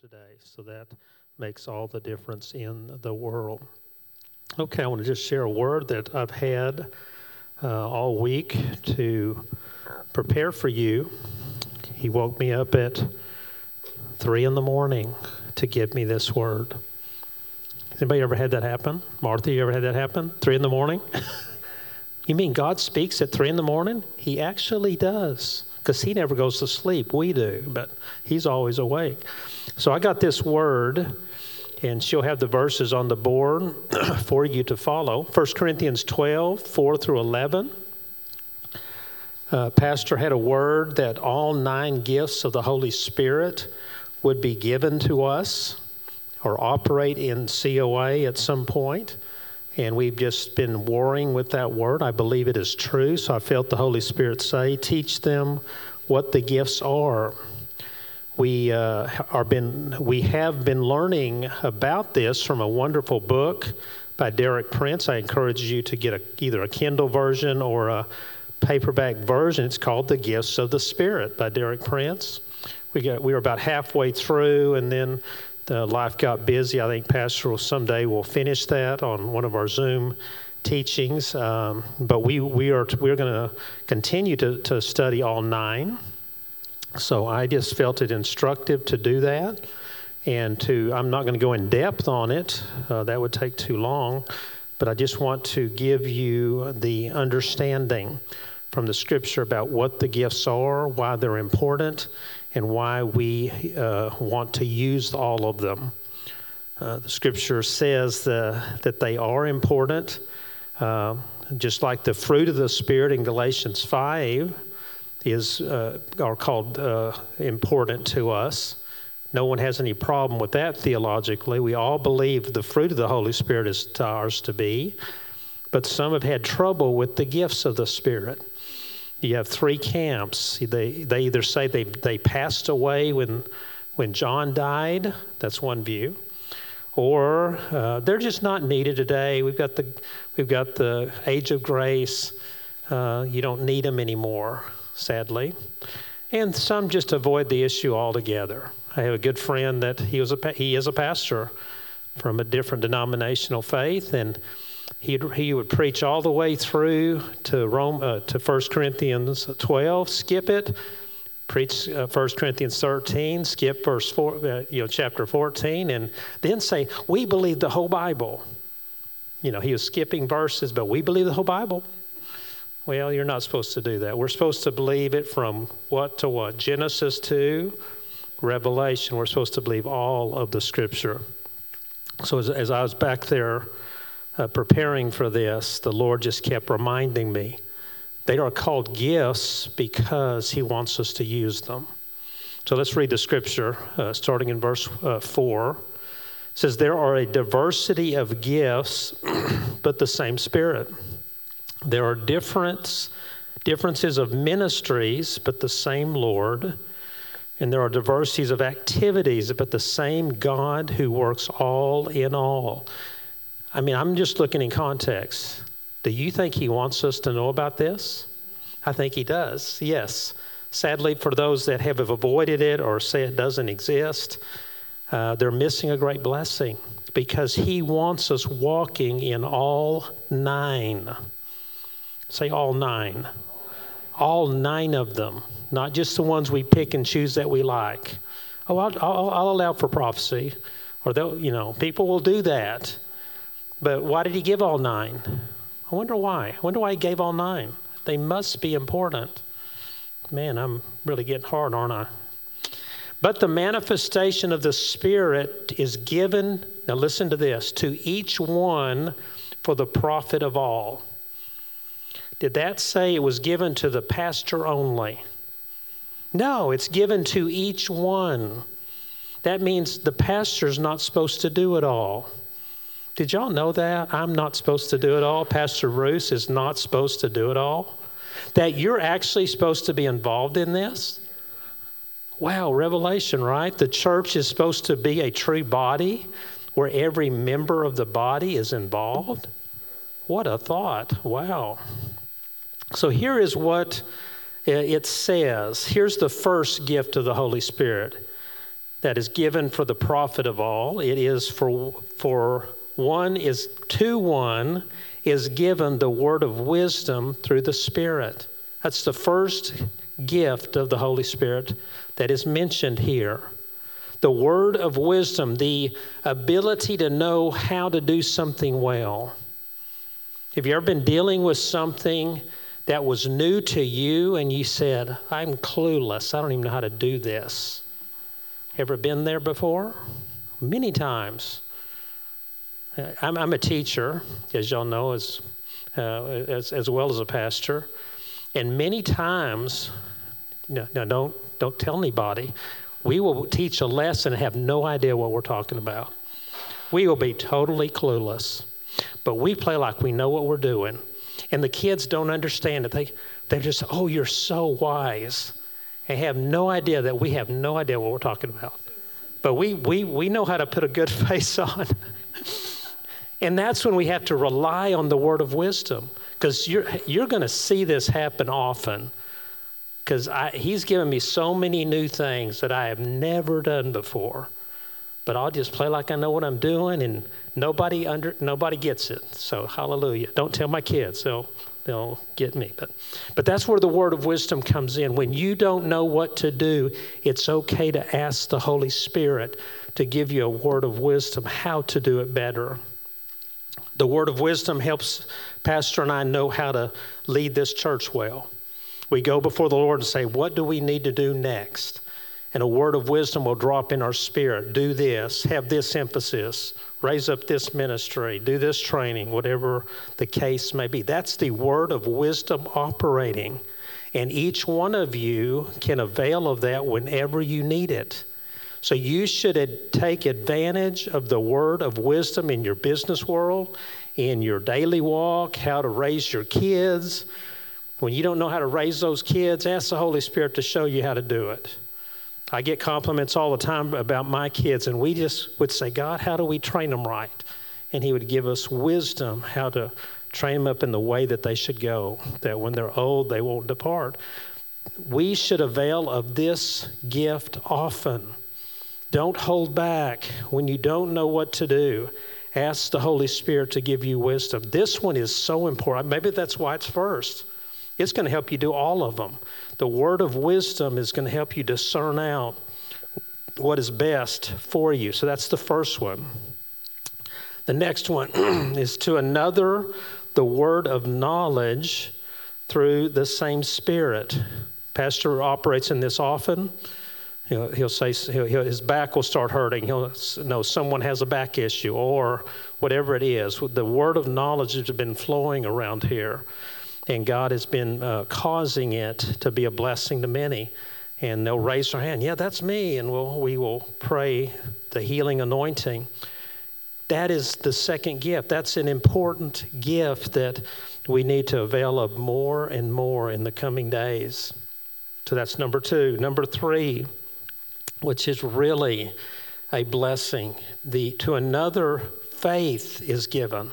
today. So that makes all the difference in the world. Okay, I want to just share a word that I've had uh, all week to prepare for you. He woke me up at three in the morning to give me this word. Anybody ever had that happen? Martha, you ever had that happen? Three in the morning? you mean God speaks at three in the morning? He actually does because he never goes to sleep. We do, but he's always awake. So I got this word, and she'll have the verses on the board for you to follow 1 Corinthians 12, 4 through 11. Uh, Pastor had a word that all nine gifts of the Holy Spirit would be given to us or operate in COA at some point and we've just been warring with that word. I believe it is true, so I felt the Holy Spirit say, "Teach them what the gifts are." We uh, are been we have been learning about this from a wonderful book by Derek Prince. I encourage you to get a, either a Kindle version or a paperback version. It's called "The Gifts of the Spirit" by Derek Prince. We got we were about halfway through, and then life got busy. I think Pastor will someday will finish that on one of our Zoom teachings. Um, but we we are we're going to continue to to study all nine. So I just felt it instructive to do that, and to I'm not going to go in depth on it. Uh, that would take too long. But I just want to give you the understanding from the Scripture about what the gifts are, why they're important and why we uh, want to use all of them. Uh, the scripture says that they are important, uh, just like the fruit of the Spirit in Galatians 5 is, uh, are called uh, important to us. No one has any problem with that theologically. We all believe the fruit of the Holy Spirit is ours to be, but some have had trouble with the gifts of the Spirit you have three camps. They, they either say they, they passed away when, when John died, that's one view, or uh, they're just not needed today. We've got the, we've got the age of grace. Uh, you don't need them anymore, sadly. And some just avoid the issue altogether. I have a good friend that he, was a, he is a pastor from a different denominational faith, and he he would preach all the way through to Rome uh, to 1 Corinthians 12, skip it, preach uh, 1 Corinthians 13, skip verse 4, uh, you know, chapter 14, and then say, We believe the whole Bible. You know, he was skipping verses, but we believe the whole Bible. Well, you're not supposed to do that. We're supposed to believe it from what to what? Genesis to Revelation. We're supposed to believe all of the scripture. So as, as I was back there, uh, preparing for this, the Lord just kept reminding me they are called gifts because He wants us to use them. So let's read the scripture, uh, starting in verse uh, 4. It says, There are a diversity of gifts, but the same Spirit. There are difference, differences of ministries, but the same Lord. And there are diversities of activities, but the same God who works all in all. I mean, I'm just looking in context. Do you think he wants us to know about this? I think he does, yes. Sadly, for those that have avoided it or say it doesn't exist, uh, they're missing a great blessing because he wants us walking in all nine. Say all nine. All nine of them, not just the ones we pick and choose that we like. Oh, I'll, I'll, I'll allow for prophecy, or you know, people will do that. But why did he give all nine? I wonder why. I wonder why he gave all nine. They must be important. Man, I'm really getting hard, aren't I? But the manifestation of the Spirit is given, now listen to this, to each one for the profit of all. Did that say it was given to the pastor only? No, it's given to each one. That means the pastor's not supposed to do it all. Did y'all know that? I'm not supposed to do it all. Pastor Bruce is not supposed to do it all. That you're actually supposed to be involved in this? Wow, revelation, right? The church is supposed to be a true body where every member of the body is involved. What a thought. Wow. So here is what it says. Here's the first gift of the Holy Spirit that is given for the profit of all. It is for, for one is to one is given the word of wisdom through the Spirit. That's the first gift of the Holy Spirit that is mentioned here. The word of wisdom, the ability to know how to do something well. Have you ever been dealing with something that was new to you and you said, I'm clueless, I don't even know how to do this? Ever been there before? Many times. I'm, I'm a teacher, as y'all know, as, uh, as, as well as a pastor. And many times, no, no, don't, don't tell anybody, we will teach a lesson and have no idea what we're talking about. We will be totally clueless, but we play like we know what we're doing. And the kids don't understand it. They, they're just, oh, you're so wise and have no idea that we have no idea what we're talking about. But we, we, we know how to put a good face on. And that's when we have to rely on the word of wisdom because you're, you're going to see this happen often because he's given me so many new things that I have never done before. But I'll just play like I know what I'm doing, and nobody under nobody gets it. So hallelujah! Don't tell my kids; they'll they'll get me. But, but that's where the word of wisdom comes in. When you don't know what to do, it's okay to ask the Holy Spirit to give you a word of wisdom how to do it better. The word of wisdom helps Pastor and I know how to lead this church well. We go before the Lord and say, What do we need to do next? And a word of wisdom will drop in our spirit. Do this, have this emphasis, raise up this ministry, do this training, whatever the case may be. That's the word of wisdom operating. And each one of you can avail of that whenever you need it. So you should take advantage of the word of wisdom in your business world, in your daily walk, how to raise your kids. When you don't know how to raise those kids, ask the Holy Spirit to show you how to do it. I get compliments all the time about my kids, and we just would say, God, how do we train them right? And He would give us wisdom how to train them up in the way that they should go, that when they're old, they won't depart. We should avail of this gift often. Don't hold back when you don't know what to do. Ask the Holy Spirit to give you wisdom. This one is so important. Maybe that's why it's first. It's going to help you do all of them. The word of wisdom is going to help you discern out what is best for you. So that's the first one. The next one is to another the word of knowledge through the same spirit. Pastor operates in this often. He'll, he'll say he'll, his back will start hurting. He'll know someone has a back issue or whatever it is. The word of knowledge has been flowing around here and God has been uh, causing it to be a blessing to many. And they'll raise their hand, yeah, that's me, and we'll, we will pray the healing anointing. That is the second gift. That's an important gift that we need to avail of more and more in the coming days. So that's number two. Number three, which is really a blessing, the to another faith is given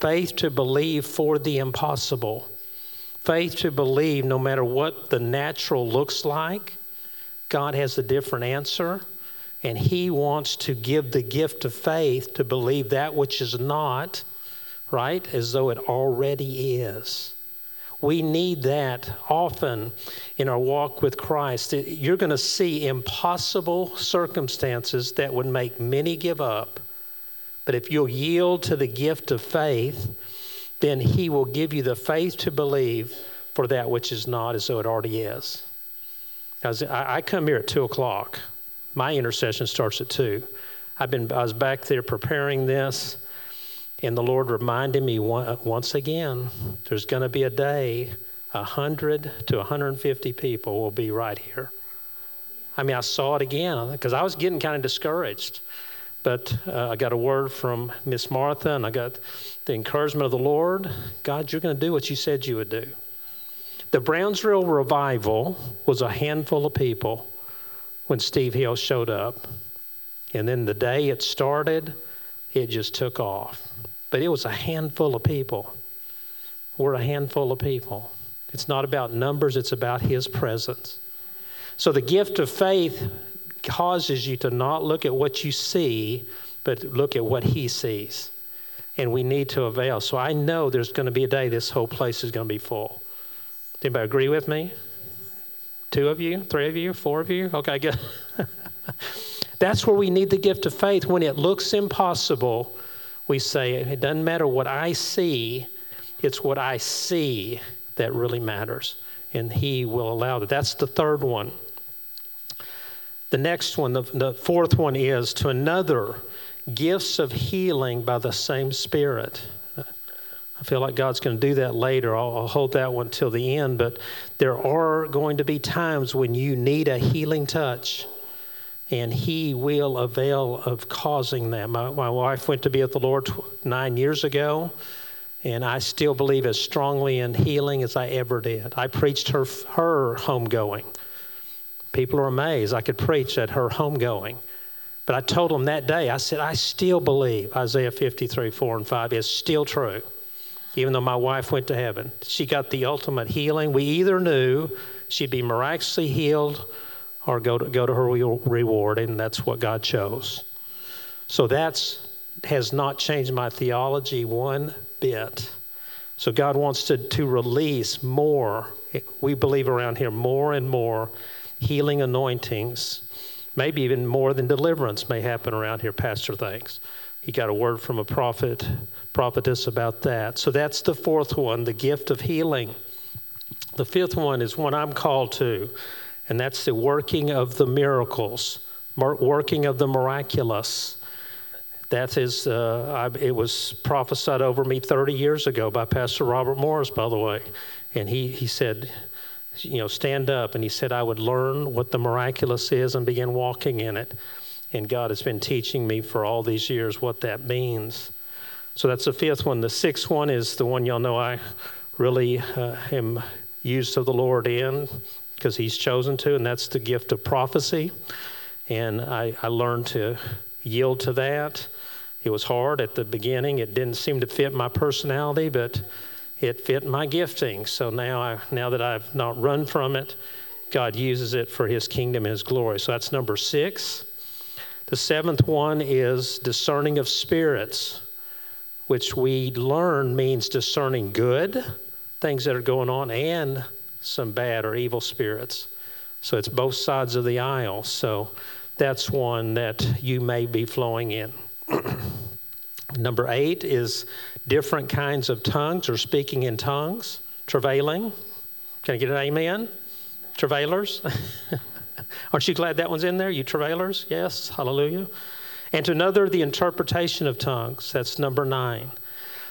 faith to believe for the impossible, faith to believe no matter what the natural looks like, God has a different answer. And He wants to give the gift of faith to believe that which is not, right, as though it already is. We need that often in our walk with Christ. You're going to see impossible circumstances that would make many give up but if you'll yield to the gift of faith, then He will give you the faith to believe for that which is not as though it already is. I come here at 2 o'clock. My intercession starts at 2. I've been, I was back there preparing this, and the Lord reminded me once again there's going to be a day 100 to 150 people will be right here. I mean, I saw it again because I was getting kind of discouraged. But uh, I got a word from Miss Martha, and I got the encouragement of the Lord God, you're going to do what you said you would do. The Brownsville revival was a handful of people when Steve Hill showed up. And then the day it started, it just took off. But it was a handful of people. We're a handful of people. It's not about numbers, it's about His presence. So the gift of faith causes you to not look at what you see, but look at what He sees. And we need to avail. So I know there's going to be a day this whole place is going to be full. Anybody agree with me? Two of you? Three of you? Four of you? Okay, good. That's where we need the gift of faith. When it looks impossible, we say, it doesn't matter what I see, it's what I see that really matters. And He will allow that. That's the third one. The next one, the, the fourth one is to another gifts of healing by the same Spirit. I feel like God's going to do that later. I'll, I'll, hold that one till the end. But there are going to be times when you need a healing touch, and He will avail of causing that. My, my wife went to be with the Lord nine years ago, and I still believe as strongly in healing as I ever did. I preached her, her homegoing. People are amazed. I could preach at her homegoing. But I told them that day, I said, I still believe Isaiah 53, 4 and 5 is still true even though my wife went to heaven. She got the ultimate healing. We either knew she'd be miraculously healed or go to, go to her reward, and that's what God chose. So that's has not changed my theology one bit. So God wants to, to release more, we believe around here, more and more healing anointings. Maybe even more than deliverance may happen around here, Pastor thinks. He got a word from a prophet prophetess about that. So that's the fourth one, the gift of healing. The fifth one is one I'm called to, and that's the working of the miracles, working of the miraculous. That is, uh, I, it was prophesied over me 30 years ago by Pastor Robert Morris, by the way. And he, he said, you know, stand up. And he said, I would learn what the miraculous is and begin walking in it. And God has been teaching me for all these years what that means. So that's the fifth one. The sixth one is the one y'all know I really uh, am used of the Lord in because He's chosen to, and that's the gift of prophecy. And I, I learned to yield to that. It was hard at the beginning. It didn't seem to fit my personality, but it fit my gifting. So now, I, now that I've not run from it, God uses it for His kingdom and His glory. So that's number six. The seventh one is discerning of spirits which we learn means discerning good things that are going on and some bad or evil spirits. So it's both sides of the aisle. So that's one that you may be flowing in. Number eight is different kinds of tongues or speaking in tongues, travailing. Can I get an amen? Travailers. Aren't you glad that one's in there? You travailers? Yes. Hallelujah and to another the interpretation of tongues. That's number nine.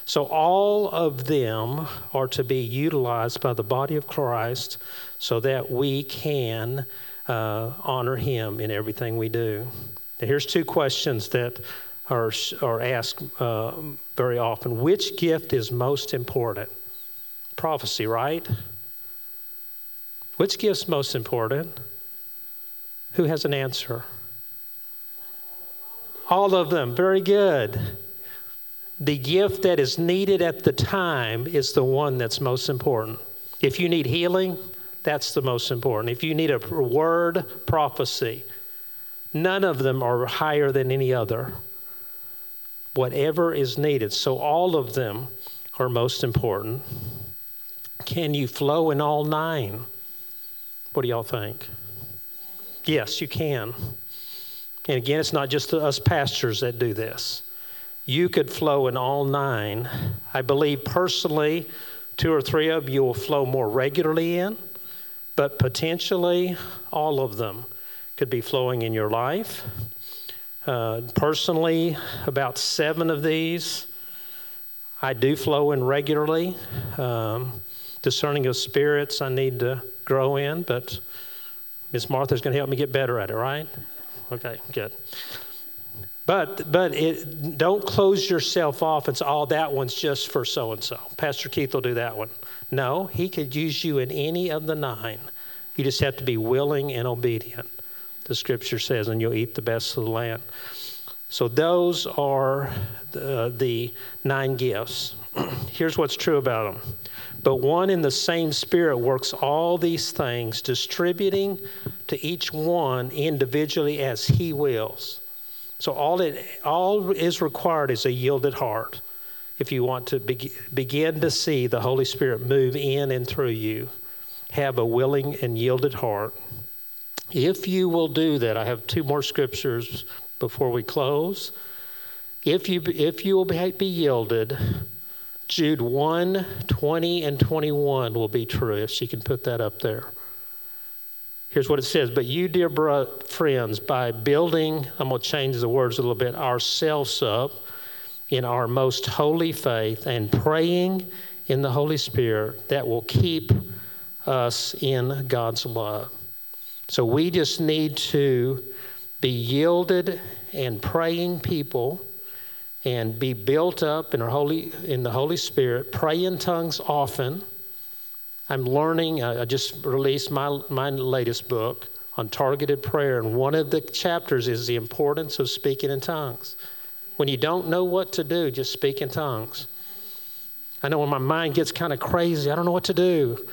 So all of them are to be utilized by the body of Christ so that we can uh, honor Him in everything we do. Now, here's two questions that are, are asked uh, very often Which gift is most important? Prophecy, right? Which gift's most important? Who has an answer? All of them. Very good. The gift that is needed at the time is the one that's most important. If you need healing, that's the most important. If you need a word prophecy, none of them are higher than any other. Whatever is needed. So all of them are most important. Can you flow in all nine? What do y'all think? Yes, you can. And again, it's not just us pastors that do this. You could flow in all nine. I believe personally, two or three of you will flow more regularly in, but potentially all of them could be flowing in your life. Uh, personally, about seven of these I do flow in regularly. Um, discerning of spirits, I need to grow in, but Miss Martha's going to help me get better at it, right? Okay, good. But but it, don't close yourself off and say, "Oh, that one's just for so and so." Pastor Keith will do that one. No, he could use you in any of the nine. You just have to be willing and obedient. The Scripture says, "And you'll eat the best of the land." So those are the, the nine gifts. Here's what's true about them. But one in the same Spirit works all these things, distributing to each one individually as He wills. So all it all is required is a yielded heart. If you want to be, begin to see the Holy Spirit move in and through you, have a willing and yielded heart. If you will do that, I have two more scriptures before we close. If you if you will be yielded, Jude 1, 20 and 21 will be true. If she can put that up there. Here's what it says But you, dear bro- friends, by building, I'm going to change the words a little bit, ourselves up in our most holy faith and praying in the Holy Spirit that will keep us in God's love. So we just need to be yielded and praying people and be built up in, our holy, in the Holy Spirit, pray in tongues often I'm learning, I just released my, my latest book on targeted prayer, and one of the chapters is the importance of speaking in tongues. When you don't know what to do, just speak in tongues. I know when my mind gets kind of crazy, I don't know what to do.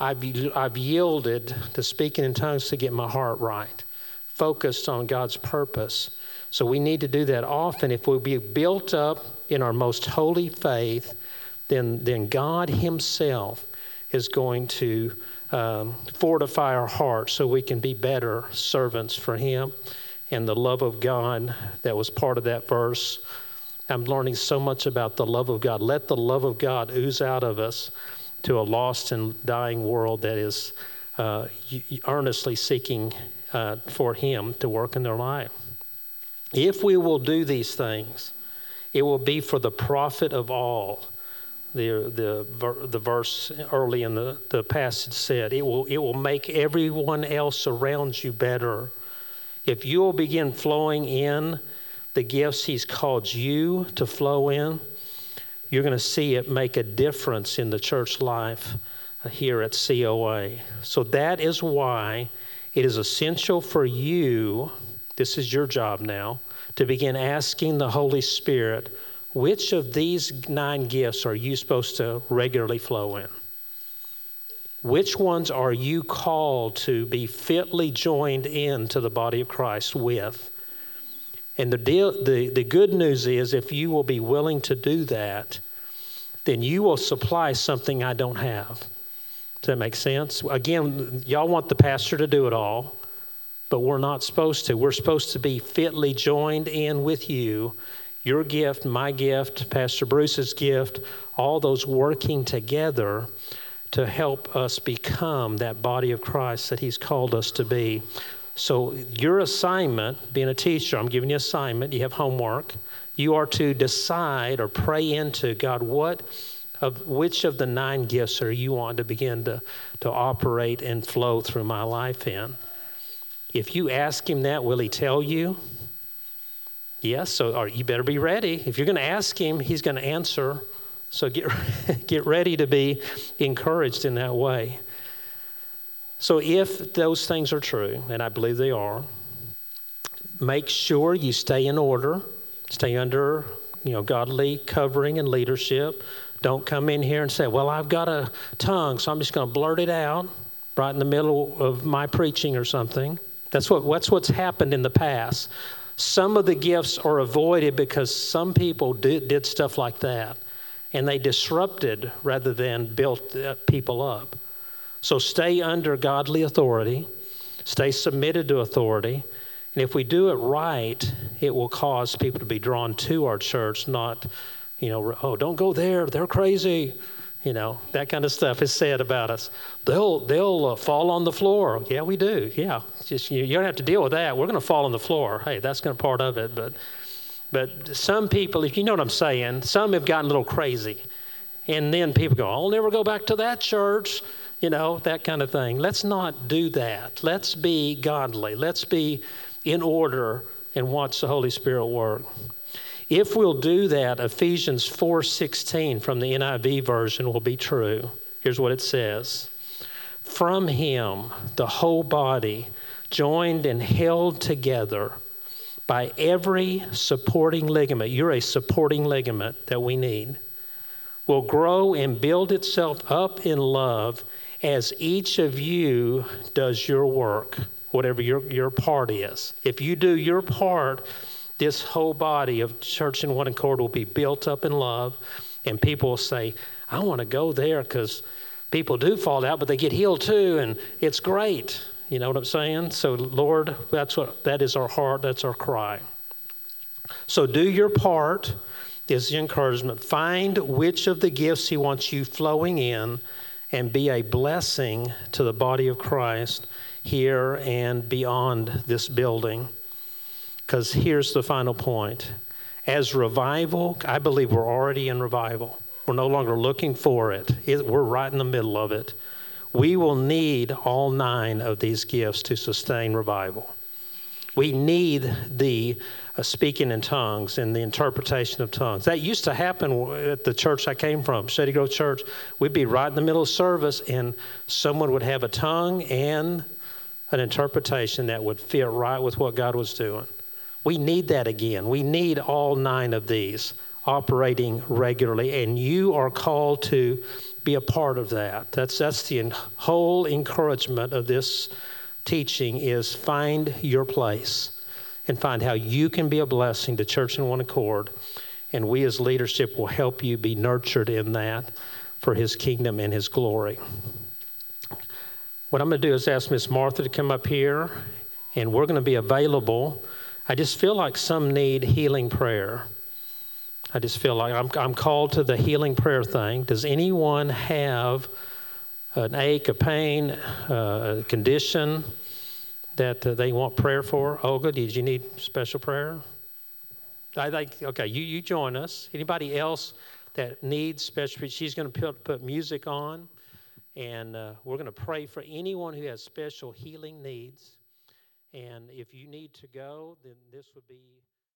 I've, I've yielded to speaking in tongues to get my heart right, focused on God's purpose. So we need to do that often. If we be built up in our most holy faith, then, then God Himself is going to um, fortify our hearts so we can be better servants for Him. And the love of God that was part of that verse. I'm learning so much about the love of God. Let the love of God ooze out of us to a lost and dying world that is uh, earnestly seeking uh, for Him to work in their life. If we will do these things, it will be for the profit of all the, the, the verse early in the, the passage said. It will, it will make everyone else around you better. If you will begin flowing in the gifts He's called you to flow in, you're going to see it make a difference in the church life here at COA. So that is why it is essential for you, this is your job now, to begin asking the Holy Spirit which of these nine gifts are you supposed to regularly flow in? Which ones are you called to be fitly joined in to the body of Christ with? And the, deal, the, the good news is if you will be willing to do that, then you will supply something I don't have. Does that make sense? Again, y'all want the pastor to do it all, but we're not supposed to. We're supposed to be fitly joined in with you your gift, my gift, Pastor Bruce's gift, all those working together to help us become that body of Christ that He's called us to be. So, your assignment, being a teacher, I'm giving you assignment, you have homework. You are to decide or pray into God, what of which of the nine gifts are you want to begin to, to operate and flow through my life in? If you ask Him that, will He tell you? Yes, so you better be ready. If you're going to ask him, he's going to answer. So get, get ready to be encouraged in that way. So if those things are true, and I believe they are, make sure you stay in order, stay under you know godly covering and leadership. Don't come in here and say, "Well, I've got a tongue, so I'm just going to blurt it out right in the middle of my preaching or something." That's what that's what's happened in the past. Some of the gifts are avoided because some people did, did stuff like that and they disrupted rather than built people up. So stay under godly authority, stay submitted to authority, and if we do it right, it will cause people to be drawn to our church, not, you know, oh, don't go there, they're crazy. You know, that kind of stuff is said about us. They'll, they'll uh, fall on the floor. Yeah, we do. Yeah. Just, you, you don't have to deal with that. We're going to fall on the floor. Hey, that's going to part of it. But, but some people, if you know what I'm saying, some have gotten a little crazy. And then people go, I'll never go back to that church, you know, that kind of thing. Let's not do that. Let's be godly. Let's be in order and watch the Holy Spirit work. If we'll do that, Ephesians 4:16 from the NIV version will be true. Here's what it says. From him the whole body joined and held together by every supporting ligament, you're a supporting ligament that we need, will grow and build itself up in love as each of you does your work, whatever your, your part is. If you do your part, this whole body of church in one accord will be built up in love, and people will say, I want to go there because people do fall out, but they get healed too, and it's great. You know what I'm saying? So, Lord, that's what that is our heart, that's our cry. So, do your part is the encouragement. Find which of the gifts He wants you flowing in and be a blessing to the body of Christ here and beyond this building. Because here's the final point. As revival, I believe we're already in revival. We're no longer looking for it, we're right in the middle of it we will need all nine of these gifts to sustain revival. We need the uh, speaking in tongues and the interpretation of tongues. That used to happen at the church I came from, Shady Grove Church. We'd be right in the middle of service, and someone would have a tongue and an interpretation that would fit right with what God was doing. We need that again. We need all nine of these operating regularly, and you are called to be a part of that. That's, that's the whole encouragement of this teaching is find your place and find how you can be a blessing to church in one accord. And we as leadership will help you be nurtured in that for his kingdom and his glory. What I'm going to do is ask Miss Martha to come up here, and we're going to be available. I just feel like some need healing prayer. I just feel like I'm, I'm called to the healing prayer thing. Does anyone have an ache, a pain, a condition that uh, they want prayer for? Olga, did you need special prayer? I think, okay, you, you join us. Anybody else that needs special, she's going to put, put music on, and uh, we're going to pray for anyone who has special healing needs. And if you need to go, then this would be.